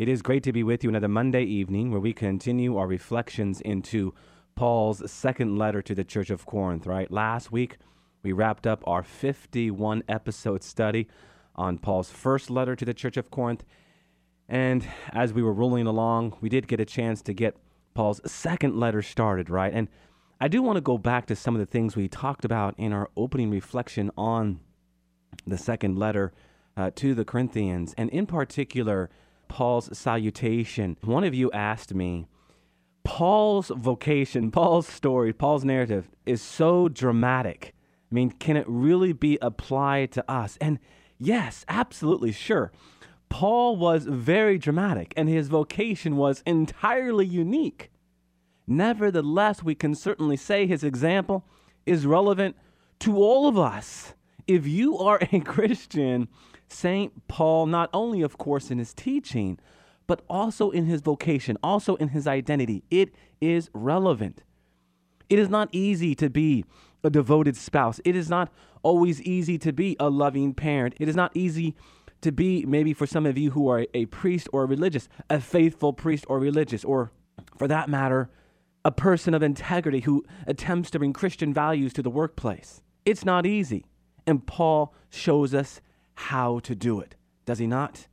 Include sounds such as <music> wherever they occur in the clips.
It is great to be with you another Monday evening where we continue our reflections into Paul's second letter to the Church of Corinth, right? Last week, we wrapped up our 51 episode study on Paul's first letter to the Church of Corinth. And as we were rolling along, we did get a chance to get Paul's second letter started, right? And I do want to go back to some of the things we talked about in our opening reflection on the second letter uh, to the Corinthians, and in particular, Paul's salutation. One of you asked me, Paul's vocation, <laughs> Paul's story, Paul's narrative is so dramatic. I mean, can it really be applied to us? And yes, absolutely, sure. Paul was very dramatic and his vocation was entirely unique. Nevertheless, we can certainly say his example is relevant to all of us. If you are a <laughs> Christian, St. Paul, not only, of course, in his teaching, but also in his vocation, also in his identity, it is relevant. It is not easy to be a devoted spouse. It is not always easy to be a loving parent. It is not easy to be, maybe for some of you who are a priest or a religious, a faithful priest or religious, or for that matter, a person of integrity who attempts to bring Christian values to the workplace. It's not easy. And Paul shows us how to do it, does he not?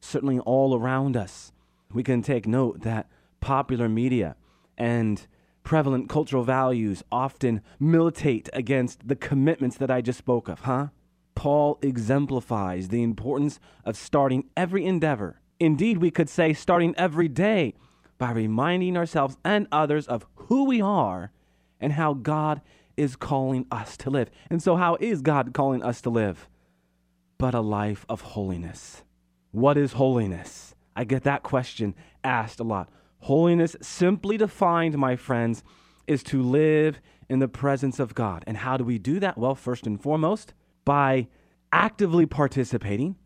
Certainly, all around us, we can take note that popular media and prevalent cultural values often militate against the commitments that I just spoke of, huh? Paul exemplifies the importance of starting every endeavor. Indeed, we could say starting every day by reminding ourselves and others of who we are and how God is calling us to live. And so, how is God calling us to live? But a life of holiness. What is holiness? I get that question asked a lot. Holiness, simply defined, my friends, is to live in the presence of God. And how do we do that? Well, first and foremost, by actively participating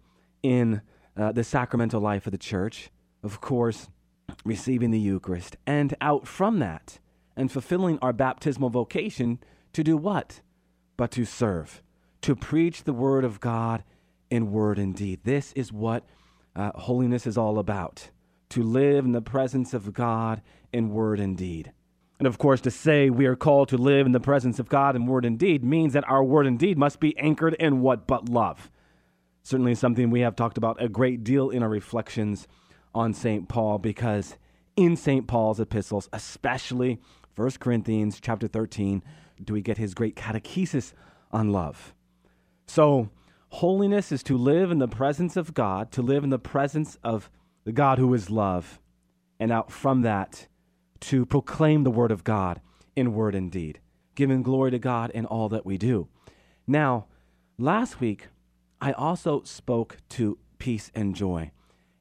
in uh, the sacramental life of the church, of course, receiving the Eucharist, and out from that, and fulfilling our baptismal vocation to do what? But to serve, to preach the word of God in word and deed. This is what uh, holiness is all about to live in the presence of God in word and deed. And of course, to say we are called to live in the presence of God in word and deed means that our word and deed must be anchored in what but love. Certainly, something we have talked about a great deal in our reflections on St. Paul, because in St. Paul's epistles, especially 1 Corinthians chapter 13, do we get his great catechesis on love. So, Holiness is to live in the presence of God, to live in the presence of the God who is love, and out from that, to proclaim the word of God in word and deed, giving glory to God in all that we do. Now, last week, I also spoke to peace and joy.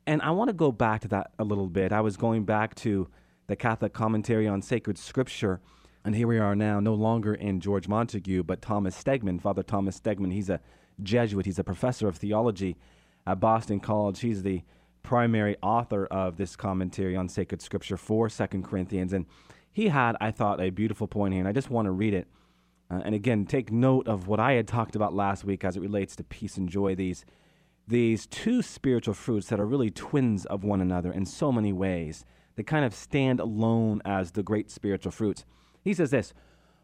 And I want to go back to that a little bit. I was going back to the Catholic commentary on sacred scripture. And here we are now, no longer in George Montague, but Thomas Stegman, Father Thomas Stegman. He's a Jesuit. He's a professor of theology at Boston College. He's the primary author of this commentary on sacred scripture for Second Corinthians. And he had, I thought, a beautiful point here, and I just want to read it. Uh, and again, take note of what I had talked about last week as it relates to peace and joy. These, these two spiritual fruits that are really twins of one another in so many ways. They kind of stand alone as the great spiritual fruits. He says this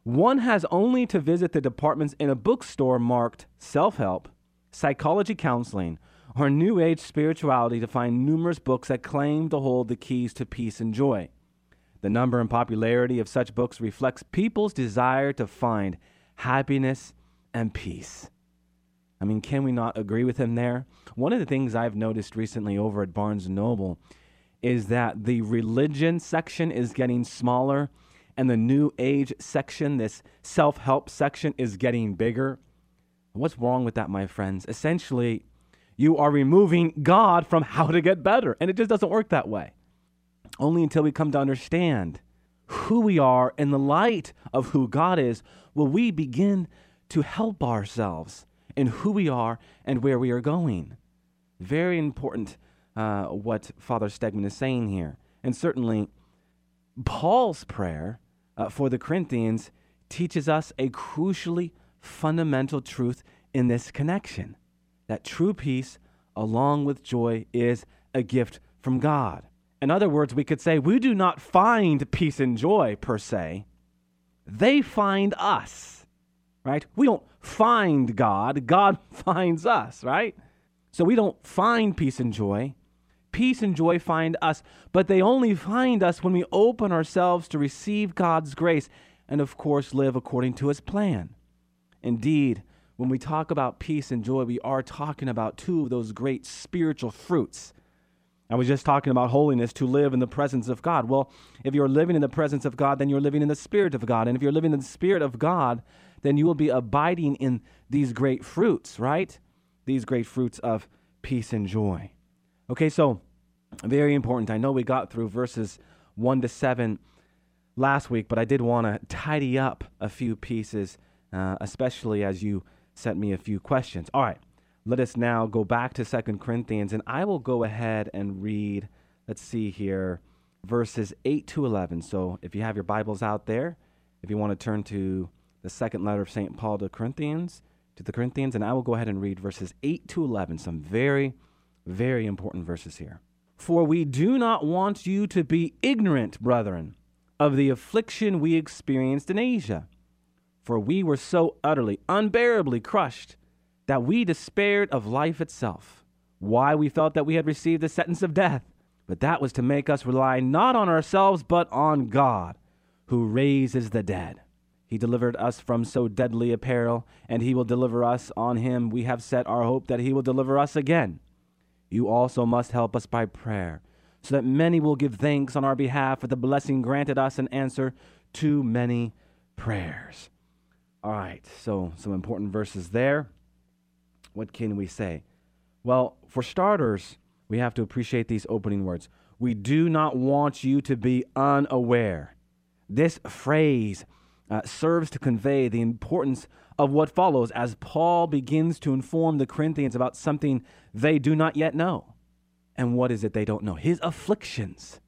one has only to visit the departments in a bookstore marked self help, psychology counseling, or New Age spirituality to find numerous books that claim to hold the keys to peace and joy. The number and popularity of such books reflects people's desire to find happiness and peace. I mean, can we not agree with him there? One of the things I've noticed recently over at Barnes & Noble is that the religion section is getting smaller and the new age section, this self help section, is getting bigger. What's wrong with that, my friends? Essentially, you are removing God from how to get better. And it just doesn't work that way. Only until we come to understand who we are in the light of who God is will we begin to help ourselves in who we are and where we are going. Very important uh, what Father Stegman is saying here. And certainly, Paul's prayer uh, for the Corinthians teaches us a crucially fundamental truth in this connection that true peace, along with joy, is a gift from God. In other words, we could say we do not find peace and joy per se, they find us, right? We don't find God, God <laughs> finds us, right? So we don't find peace and joy. Peace and joy find us, but they only find us when we open ourselves to receive God's grace and, of course, live according to His plan. Indeed, when we talk about peace and joy, we are talking about two of those great spiritual fruits. I was just talking about holiness to live in the presence of God. Well, if you're living in the presence of God, then you're living in the Spirit of God. And if you're living in the Spirit of God, then you will be abiding in these great fruits, right? These great fruits of peace and joy. Okay, so very important. I know we got through verses 1 to 7 last week, but I did want to tidy up a few pieces, uh, especially as you sent me a few questions. All right, let us now go back to Second Corinthians, and I will go ahead and read, let's see here, verses 8 to 11. So if you have your Bibles out there, if you want to turn to the second letter of St. Paul to Corinthians, to the Corinthians, and I will go ahead and read verses 8 to 11, some very, very important verses here. For we do not want you to be ignorant, brethren, of the affliction we experienced in Asia for we were so utterly, unbearably crushed that we despaired of life itself. Why we felt that we had received the sentence of death, but that was to make us rely not on ourselves, but on God, who raises the dead. He delivered us from so deadly a peril, and he will deliver us. On him we have set our hope that he will deliver us again. You also must help us by prayer, so that many will give thanks on our behalf for the blessing granted us in answer to many prayers. All right, so some important verses there. What can we say? Well, for starters, we have to appreciate these opening words. We do not want you to be unaware. This phrase uh, serves to convey the importance of what follows as Paul begins to inform the Corinthians about something they do not yet know. And what is it they don't know? His afflictions.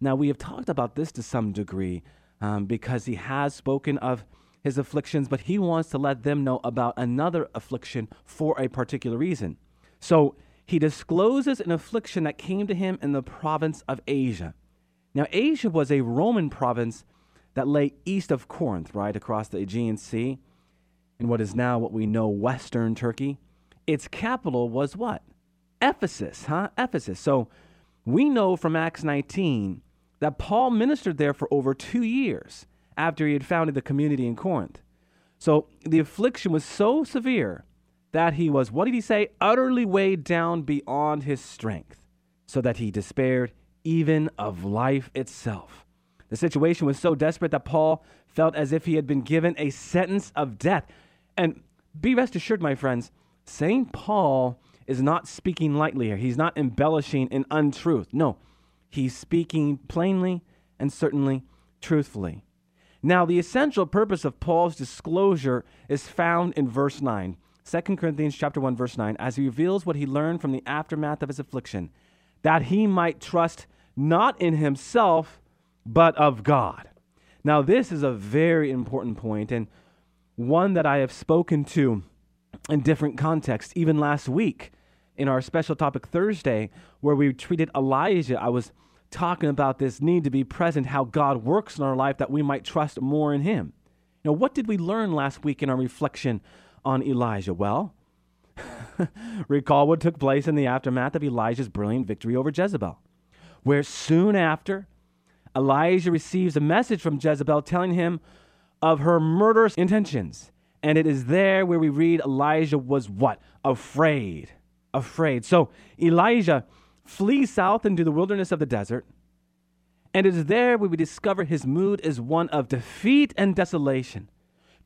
Now, we have talked about this to some degree um, because he has spoken of his afflictions, but he wants to let them know about another affliction for a particular reason. So he discloses an affliction that came to him in the province of Asia. Now, Asia was a Roman province that lay east of Corinth, right across the Aegean Sea, in what is now what we know Western Turkey. Its capital was what? Ephesus, huh? Ephesus. So we know from Acts 19 that Paul ministered there for over two years after he had founded the community in Corinth. So the affliction was so severe that he was, what did he say, utterly weighed down beyond his strength, so that he despaired even of life itself. The situation was so desperate that Paul felt as if he had been given a sentence of death. And be rest assured, my friends, St. Paul is not speaking lightly here. He's not embellishing in untruth. No, he's speaking plainly and certainly truthfully. Now, the essential purpose of Paul's disclosure is found in verse 9. 2 Corinthians chapter 1 verse 9 as he reveals what he learned from the aftermath of his affliction that he might trust not in himself but of God. Now this is a very important point and one that I have spoken to in different contexts even last week in our special topic Thursday where we treated Elijah I was talking about this need to be present, how God works in our life that we might trust more in Him. Now, what did we learn last week in our reflection on Elijah? Well, <laughs> recall what took place in the aftermath of Elijah's brilliant victory over Jezebel, where soon after, Elijah receives a message from Jezebel telling him of her murderous intentions. And it is there where we read Elijah was what? Afraid. Afraid. So Elijah flees south into the wilderness of the desert, and it is there where we discover his mood is one of defeat and desolation,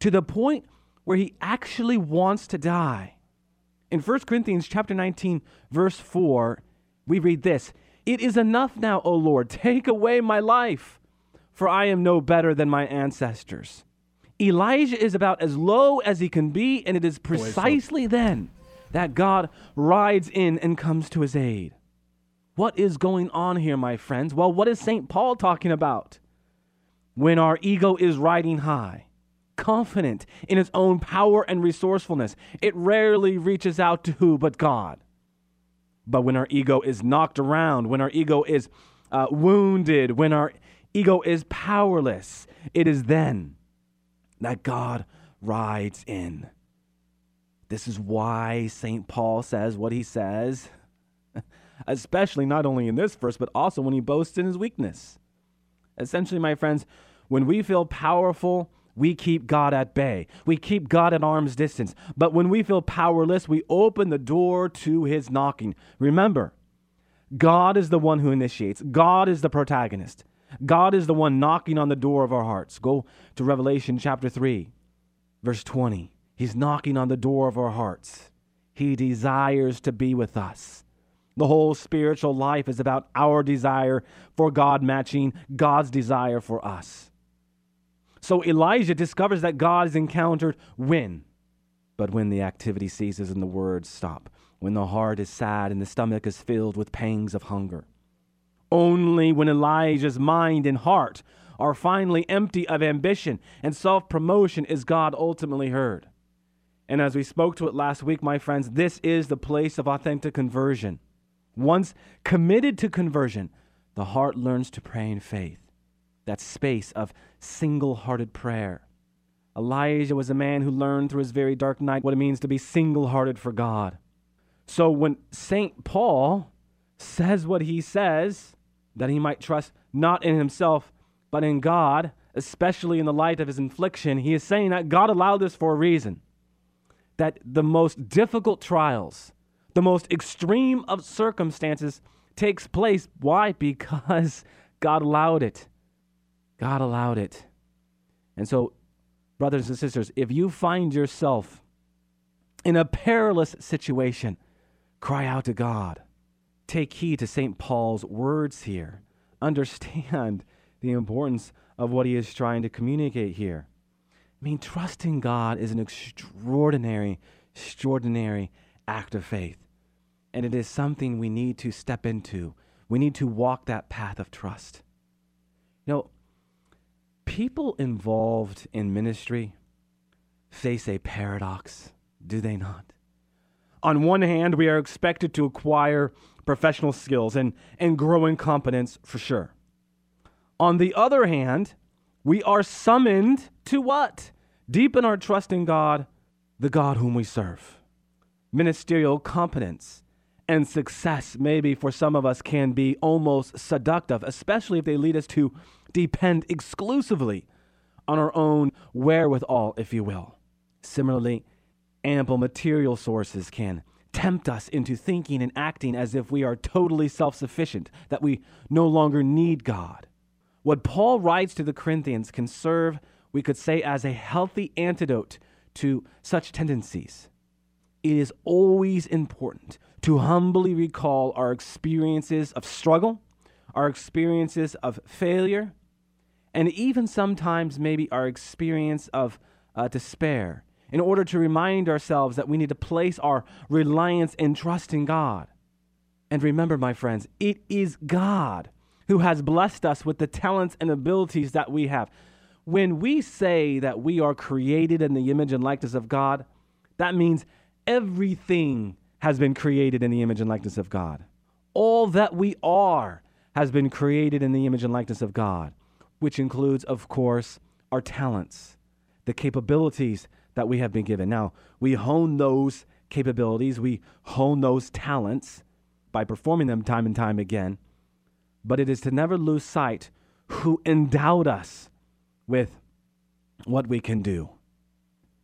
to the point where he actually wants to die. In 1 Corinthians chapter 19, verse 4, we read this It is enough now, O Lord, <laughs> take away my life, for I am no better than my ancestors. Elijah is about as low as he can be, and it is precisely then that God rides in and comes to his aid. What is going on here, my friends? Well, what is St. Paul talking about? When our ego is riding high, confident in its own power and resourcefulness, it rarely reaches out to who but God. But when our ego is knocked around, when our ego is uh, wounded, when our ego is powerless, it is then that God rides in. This is why St. Paul says what he says, <laughs> especially not only in this verse, but also when he boasts in his weakness. Essentially, my friends, when we feel powerful, we keep God at bay. We keep God at arm's distance. But when we feel powerless, we open the door to his knocking. Remember, God is the one who initiates, God is the protagonist. God is the one knocking on the door of our hearts. Go to Revelation chapter 3, verse 20. He's knocking on the door of our hearts. He desires to be with us. The whole spiritual life is about our desire for God matching God's desire for us. So Elijah discovers that God is encountered when? But when the activity ceases and the words stop, when the heart is sad and the stomach is filled with pangs of hunger. Only when Elijah's mind and heart are finally empty of ambition and self promotion is God ultimately heard. And as we spoke to it last week, my friends, this is the place of authentic conversion. Once committed to conversion, the heart learns to pray in faith. That space of single hearted prayer. Elijah was a man who learned through his very dark night what it means to be single hearted for God. So when St. Paul says what he says, that he might trust not in himself, but in God, especially in the light of his infliction. He is saying that God allowed this for a reason. That the most difficult trials, the most extreme of circumstances takes place. Why? Because God allowed it. God allowed it. And so, brothers and sisters, if you find yourself in a perilous situation, cry out to God. Take heed to St. Paul's words here. Understand <laughs> the importance of what he is trying to communicate here. I mean, trusting God is an extraordinary, extraordinary act of faith. And it is something we need to step into. We need to walk that path of trust. You know, people involved in ministry face a paradox, do they not? On one hand, we are expected to acquire professional skills and, and growing competence for sure. On the other hand, we are summoned to what? Deepen our trust in God, the God whom we serve. Ministerial competence and success, maybe for some of us, can be almost seductive, especially if they lead us to depend exclusively on our own wherewithal, if you will. Similarly, ample material sources can tempt us into thinking and acting as if we are totally self sufficient, that we no longer need God. What Paul writes to the Corinthians can serve, we could say, as a healthy antidote to such tendencies. It is always important to humbly recall our experiences of struggle, our experiences of failure, and even sometimes maybe our experience of uh, despair in order to remind ourselves that we need to place our reliance and trust in God. And remember, my friends, it is God who has blessed us with the talents and abilities that we have. When we say that we are created in the image and likeness of God, that means everything has been created in the image and likeness of God. All that we are has been created in the image and likeness of God, which includes, of course, our talents, the capabilities that we have been given. Now, we hone those capabilities, we hone those talents by performing them time and time again, but it is to never lose sight who endowed us with what we can do.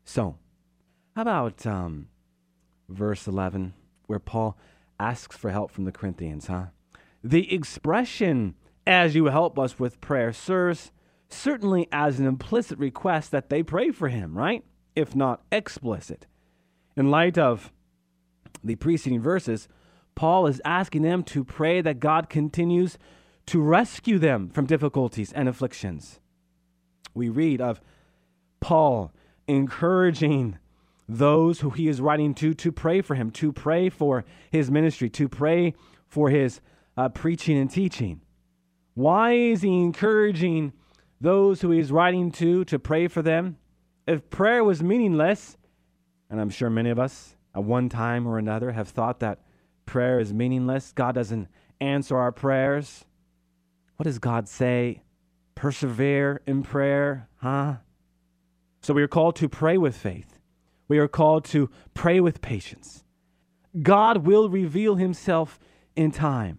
So, how about um, verse 11, where Paul asks for help from the Corinthians, huh? The expression, as you help us with prayer, sirs, certainly as an implicit request that they pray for him, right? if not explicit. In light of the preceding verses, Paul is asking them to pray that God continues to rescue them from difficulties and afflictions. We read of Paul encouraging those who he is writing to to pray for him, to pray for his ministry, to pray for his uh, preaching and teaching. Why is he encouraging those who he is writing to to pray for them? If prayer was meaningless, and I'm sure many of us at one time or another have thought that prayer is meaningless, God doesn't answer our prayers. What does God say? Persevere in prayer, huh? So we are called to pray with faith. We are called to pray with patience. God will reveal himself in time.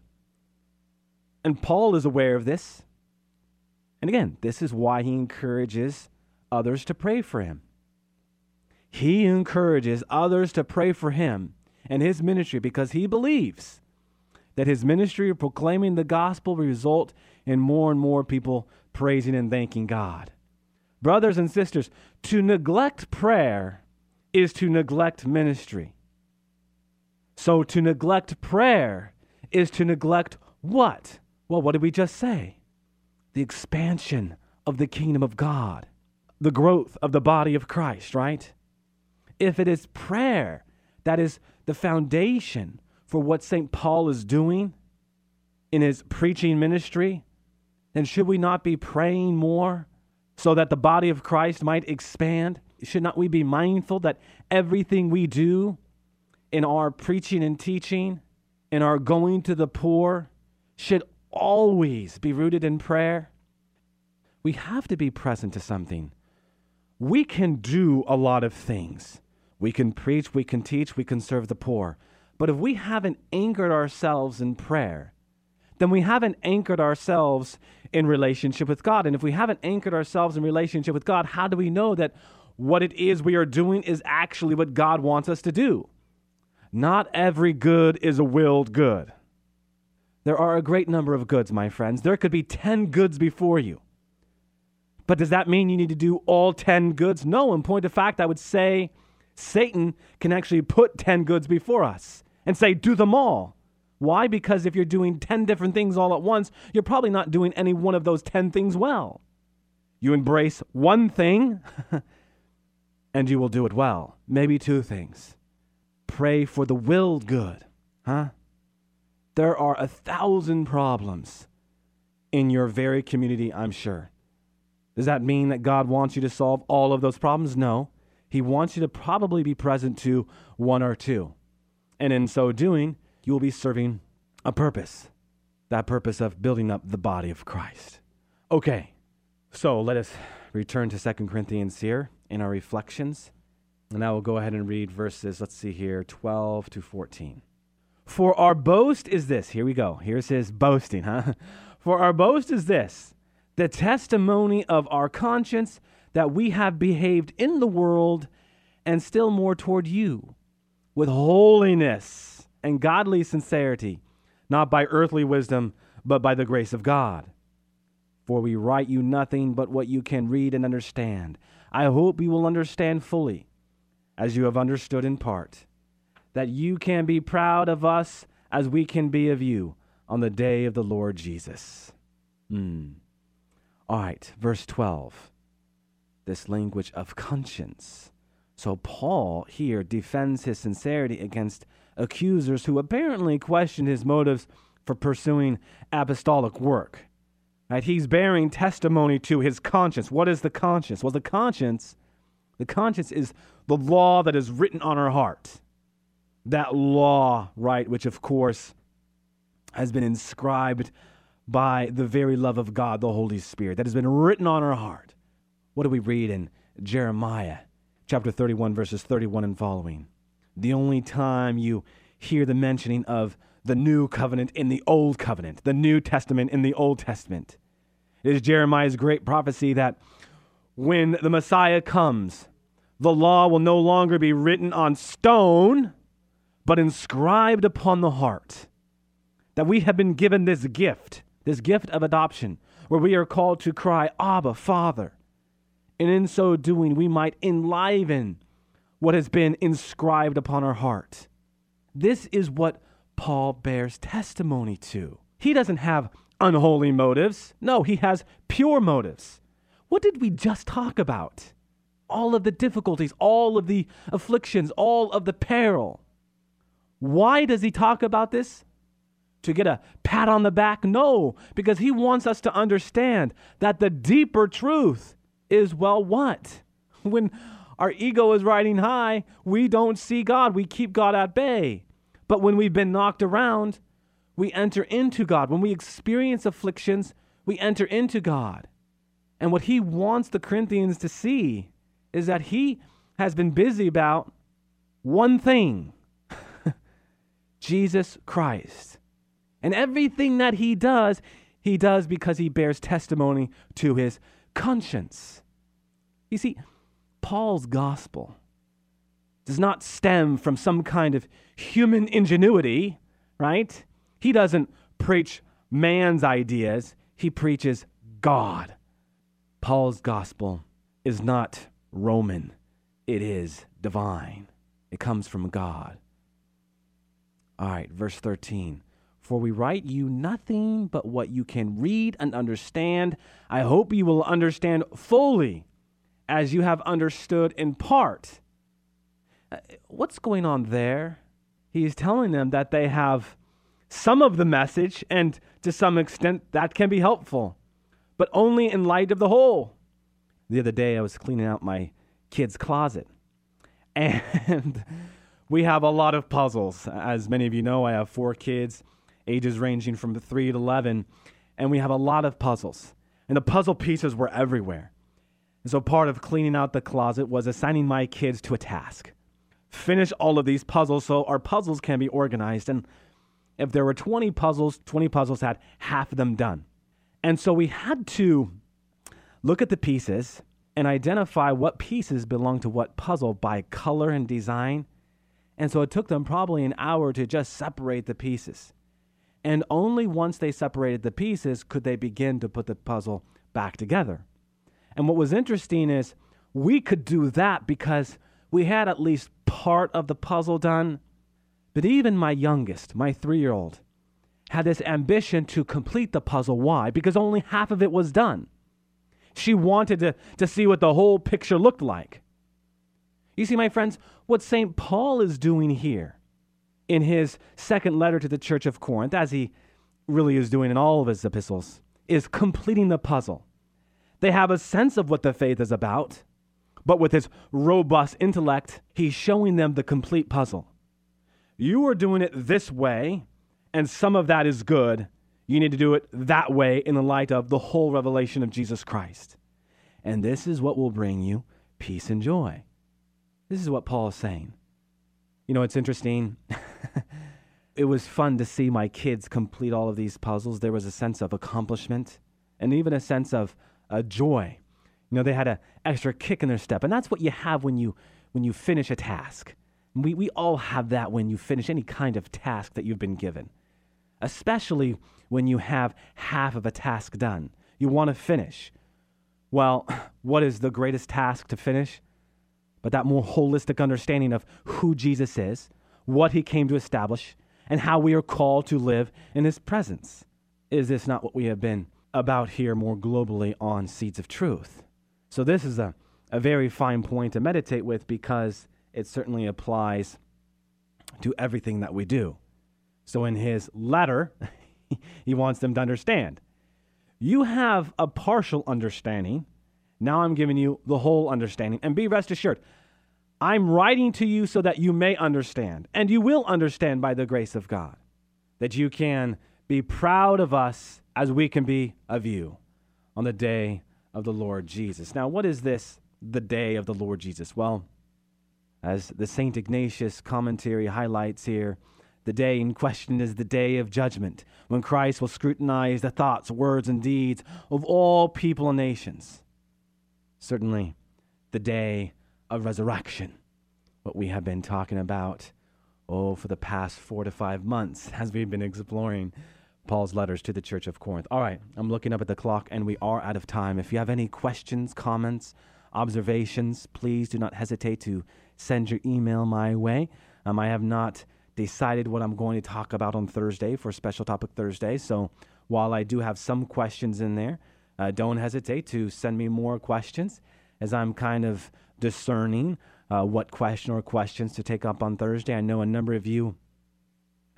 And Paul is aware of this. And again, this is why he encourages others to pray for him. He encourages others to pray for him and his ministry because he believes that his ministry of proclaiming the gospel will result in more and more people praising and thanking God. Brothers and sisters, to neglect prayer is to neglect ministry. So to neglect prayer is to neglect what? Well, what did we just say? The expansion of the kingdom of God, the growth of the body of Christ, right? If it is prayer that is the foundation for what St. Paul is doing in his preaching ministry, then should we not be praying more so that the body of Christ might expand? Should not we be mindful that everything we do in our preaching and teaching, in our going to the poor, should always be rooted in prayer. We have to be present to something. We can do a lot of things. We can preach, we can teach, we can serve the poor. But if we haven't anchored ourselves in prayer, then we haven't anchored ourselves in relationship with God. And if we haven't anchored ourselves in relationship with God, how do we know that what it is we are doing is actually what God wants us to do? Not every good is a willed good. There are a great number of goods, my friends. There could be 10 goods before you. But does that mean you need to do all 10 goods? No. In point of fact, I would say Satan can actually put 10 goods before us and say, do them all. Why? Because if you're doing 10 different things all at once, you're probably not doing any one of those 10 things well. You embrace one thing <laughs> and you will do it well. Maybe two things. Pray for the willed good, huh? There are a thousand problems in your very community, I'm sure. Does that mean that God wants you to solve all of those problems? No. He wants you to probably be present to one or two. And in so doing, you will be serving a purpose that purpose of building up the body of Christ. Okay, so let us return to Second Corinthians here in our reflections. And I will go ahead and read verses, let's see here, 12 to 14. For our boast is this. Here we go. Here's his boasting, huh? <laughs> For our boast is this the testimony of our conscience that we have behaved in the world and still more toward you with holiness and godly sincerity, not by earthly wisdom, but by the grace of God. For we write you nothing but what you can read and understand. I hope you will understand fully, as you have understood in part that you can be proud of us as we can be of you on the day of the Lord Jesus. Hmm. All right, verse 12. This language of conscience. So Paul here defends his sincerity against accusers who apparently question his motives for pursuing apostolic work. Right? He's bearing testimony to his conscience. What is the conscience? Well, the conscience, the conscience is the law that is written on our heart that law, right, which of course has been inscribed by the very love of God, the Holy Spirit, that has been written on our heart. What do we read in Jeremiah chapter 31, verses 31 and following? The only time you hear the mentioning of the new covenant in the old covenant, the New Testament in the Old Testament. Is Jeremiah's great prophecy that when the Messiah comes, the law will no longer be written on stone, but inscribed upon the heart. That we have been given this gift, this gift of adoption, where we are called to cry, Abba, Father. And in so doing, we might enliven what has been inscribed upon our heart. This is what Paul bears testimony to. He doesn't have unholy motives. No, he has pure motives. What did we just talk about? All of the difficulties, all of the afflictions, all of the peril. Why does he talk about this? To get a pat on the back? No, because he wants us to understand that the deeper truth is well, what? <laughs> When our ego is riding high, we don't see God. We keep God at bay. But when we've been knocked around, we enter into God. When we experience afflictions, we enter into God. And what he wants the Corinthians to see is that he has been busy about one thing Jesus Christ. And everything that he does, he does because he bears testimony to his conscience. You see, Paul's gospel does not stem from some kind of human ingenuity, right? He doesn't preach man's ideas, he preaches God. Paul's gospel is not Roman, it is divine. It comes from God. All right, verse 13. For we write you nothing but what you can read and understand. I hope you will understand fully as you have understood in part. Uh, what's going on there? He is telling them that they have some of the message, and to some extent that can be helpful, but only in light of the whole. The other day, I was cleaning out my kid's closet, <laughs> and we have a lot of puzzles. As many of you know, I have four kids, ages ranging from 3 to 11, and we have a lot of puzzles. And the puzzle pieces were everywhere. And so part of cleaning out the closet was assigning my kids to a task. Finish all of these puzzles so our puzzles can be organized. And if there were 20 puzzles, 20 puzzles had half of them done. And so we had to look at the pieces and identify what pieces belong to what puzzle by color and design. And so it took them probably an hour to just separate the pieces. And only once they separated the pieces could they begin to put the puzzle back together. And what was interesting is we could do that because we had at least part of the puzzle done but even my youngest, my three year old, had this ambition to complete the puzzle. Why? Because only half of it was done. She wanted to, to see what the whole picture looked like. You see, my friends, what St. Paul is doing here in his second letter to the church of Corinth, as he really is doing in all of his epistles, is completing the puzzle. They have a sense of what the faith is about, but with his robust intellect, he's showing them the complete puzzle you are doing it this way, and some of that is good. You need to do it that way in the light of the whole revelation of Jesus Christ. And this is what will bring you peace and joy. This is what Paul is saying. You know, it's interesting. <laughs> it was fun to see my kids complete all of these puzzles. There was a sense of accomplishment and even a sense of uh, joy. You know, they had an extra kick in their step. And that's what you have when you, when you finish a task. We, we all have that when you finish any kind of task that you've been given, especially when you have half of a task done. You want to finish. Well, <laughs> what is the greatest task to finish? But that more holistic understanding of who Jesus is, what he came to establish, and how we are called to live in his presence. Is this not what we have been about here more globally on Seeds of Truth? So, this is a, a very fine point to meditate with because it certainly applies to everything that we do. So in his letter, <laughs> he wants them to understand. You have a partial understanding. Now I'm giving you the whole understanding. And be rest assured, I'm writing to you so that you may understand. And you will understand by the grace of God. That you can be proud of us as we can be of you on the day of the Lord Jesus. Now, what is this, the day of the Lord Jesus? Well, as the St. Ignatius commentary highlights here, the day in question is the day of judgment, when Christ will scrutinize the thoughts, words, and deeds of all people and nations. Certainly, the day of resurrection, what we have been talking about, oh, for the past four to five months <laughs> as we've been exploring Paul's letters to the Church of Corinth. All right, I'm looking up at the clock and we are out of time. If you have any questions, comments, observations, please do not hesitate to send your email my way. Um, I have not decided what I'm going to talk about on Thursday for Special Topic Thursday. So while I do have some questions in there, uh, don't hesitate to send me more questions as I'm kind of discerning uh, what question or questions to take up on Thursday. I know a number of you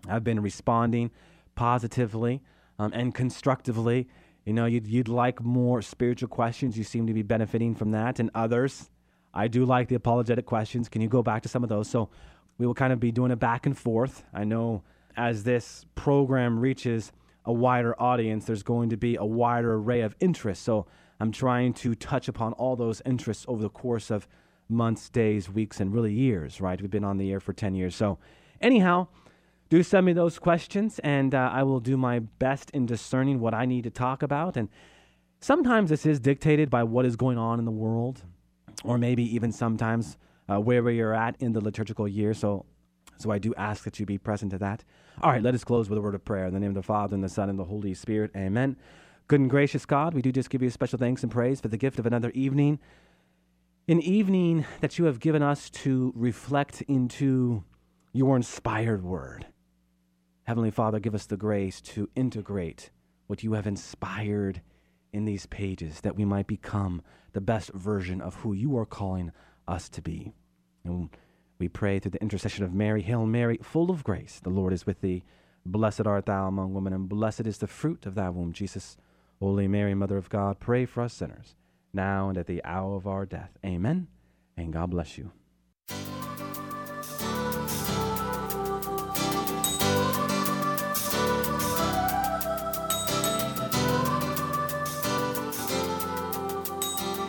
have been responding positively um, and constructively. You know, you'd, you'd like more spiritual questions. You seem to be benefiting from that. And others, I do like the apologetic questions. Can you go back to some of those? So we will kind of be doing a back and forth. I know as this program reaches a wider audience, there's going to be a wider array of interests. So I'm trying to touch upon all those interests over the course of months, days, weeks, and really years, right? We've been on the air for 10 years. So, anyhow, do send me those questions, and uh, I will do my best in discerning what I need to talk about. And sometimes this is dictated by what is going on in the world, or maybe even sometimes uh, where we are at in the liturgical year. So, so I do ask that you be present to that. All right, let us close with a word of prayer. In the name of the Father, and the Son, and the Holy Spirit. Amen. Good and gracious God, we do just give you special thanks and praise for the gift of another evening. An evening that you have given us to reflect into your inspired word. Heavenly Father, give us the grace to integrate what you have inspired in these pages that we might become the best version of who you are calling us to be. And we pray through the intercession of Mary, Hail Mary, full of grace, the Lord is with thee. Blessed art thou among women, and blessed is the fruit of thy womb, Jesus. Holy Mary, Mother of God, pray for us sinners, now and at the hour of our death. Amen. And God bless you.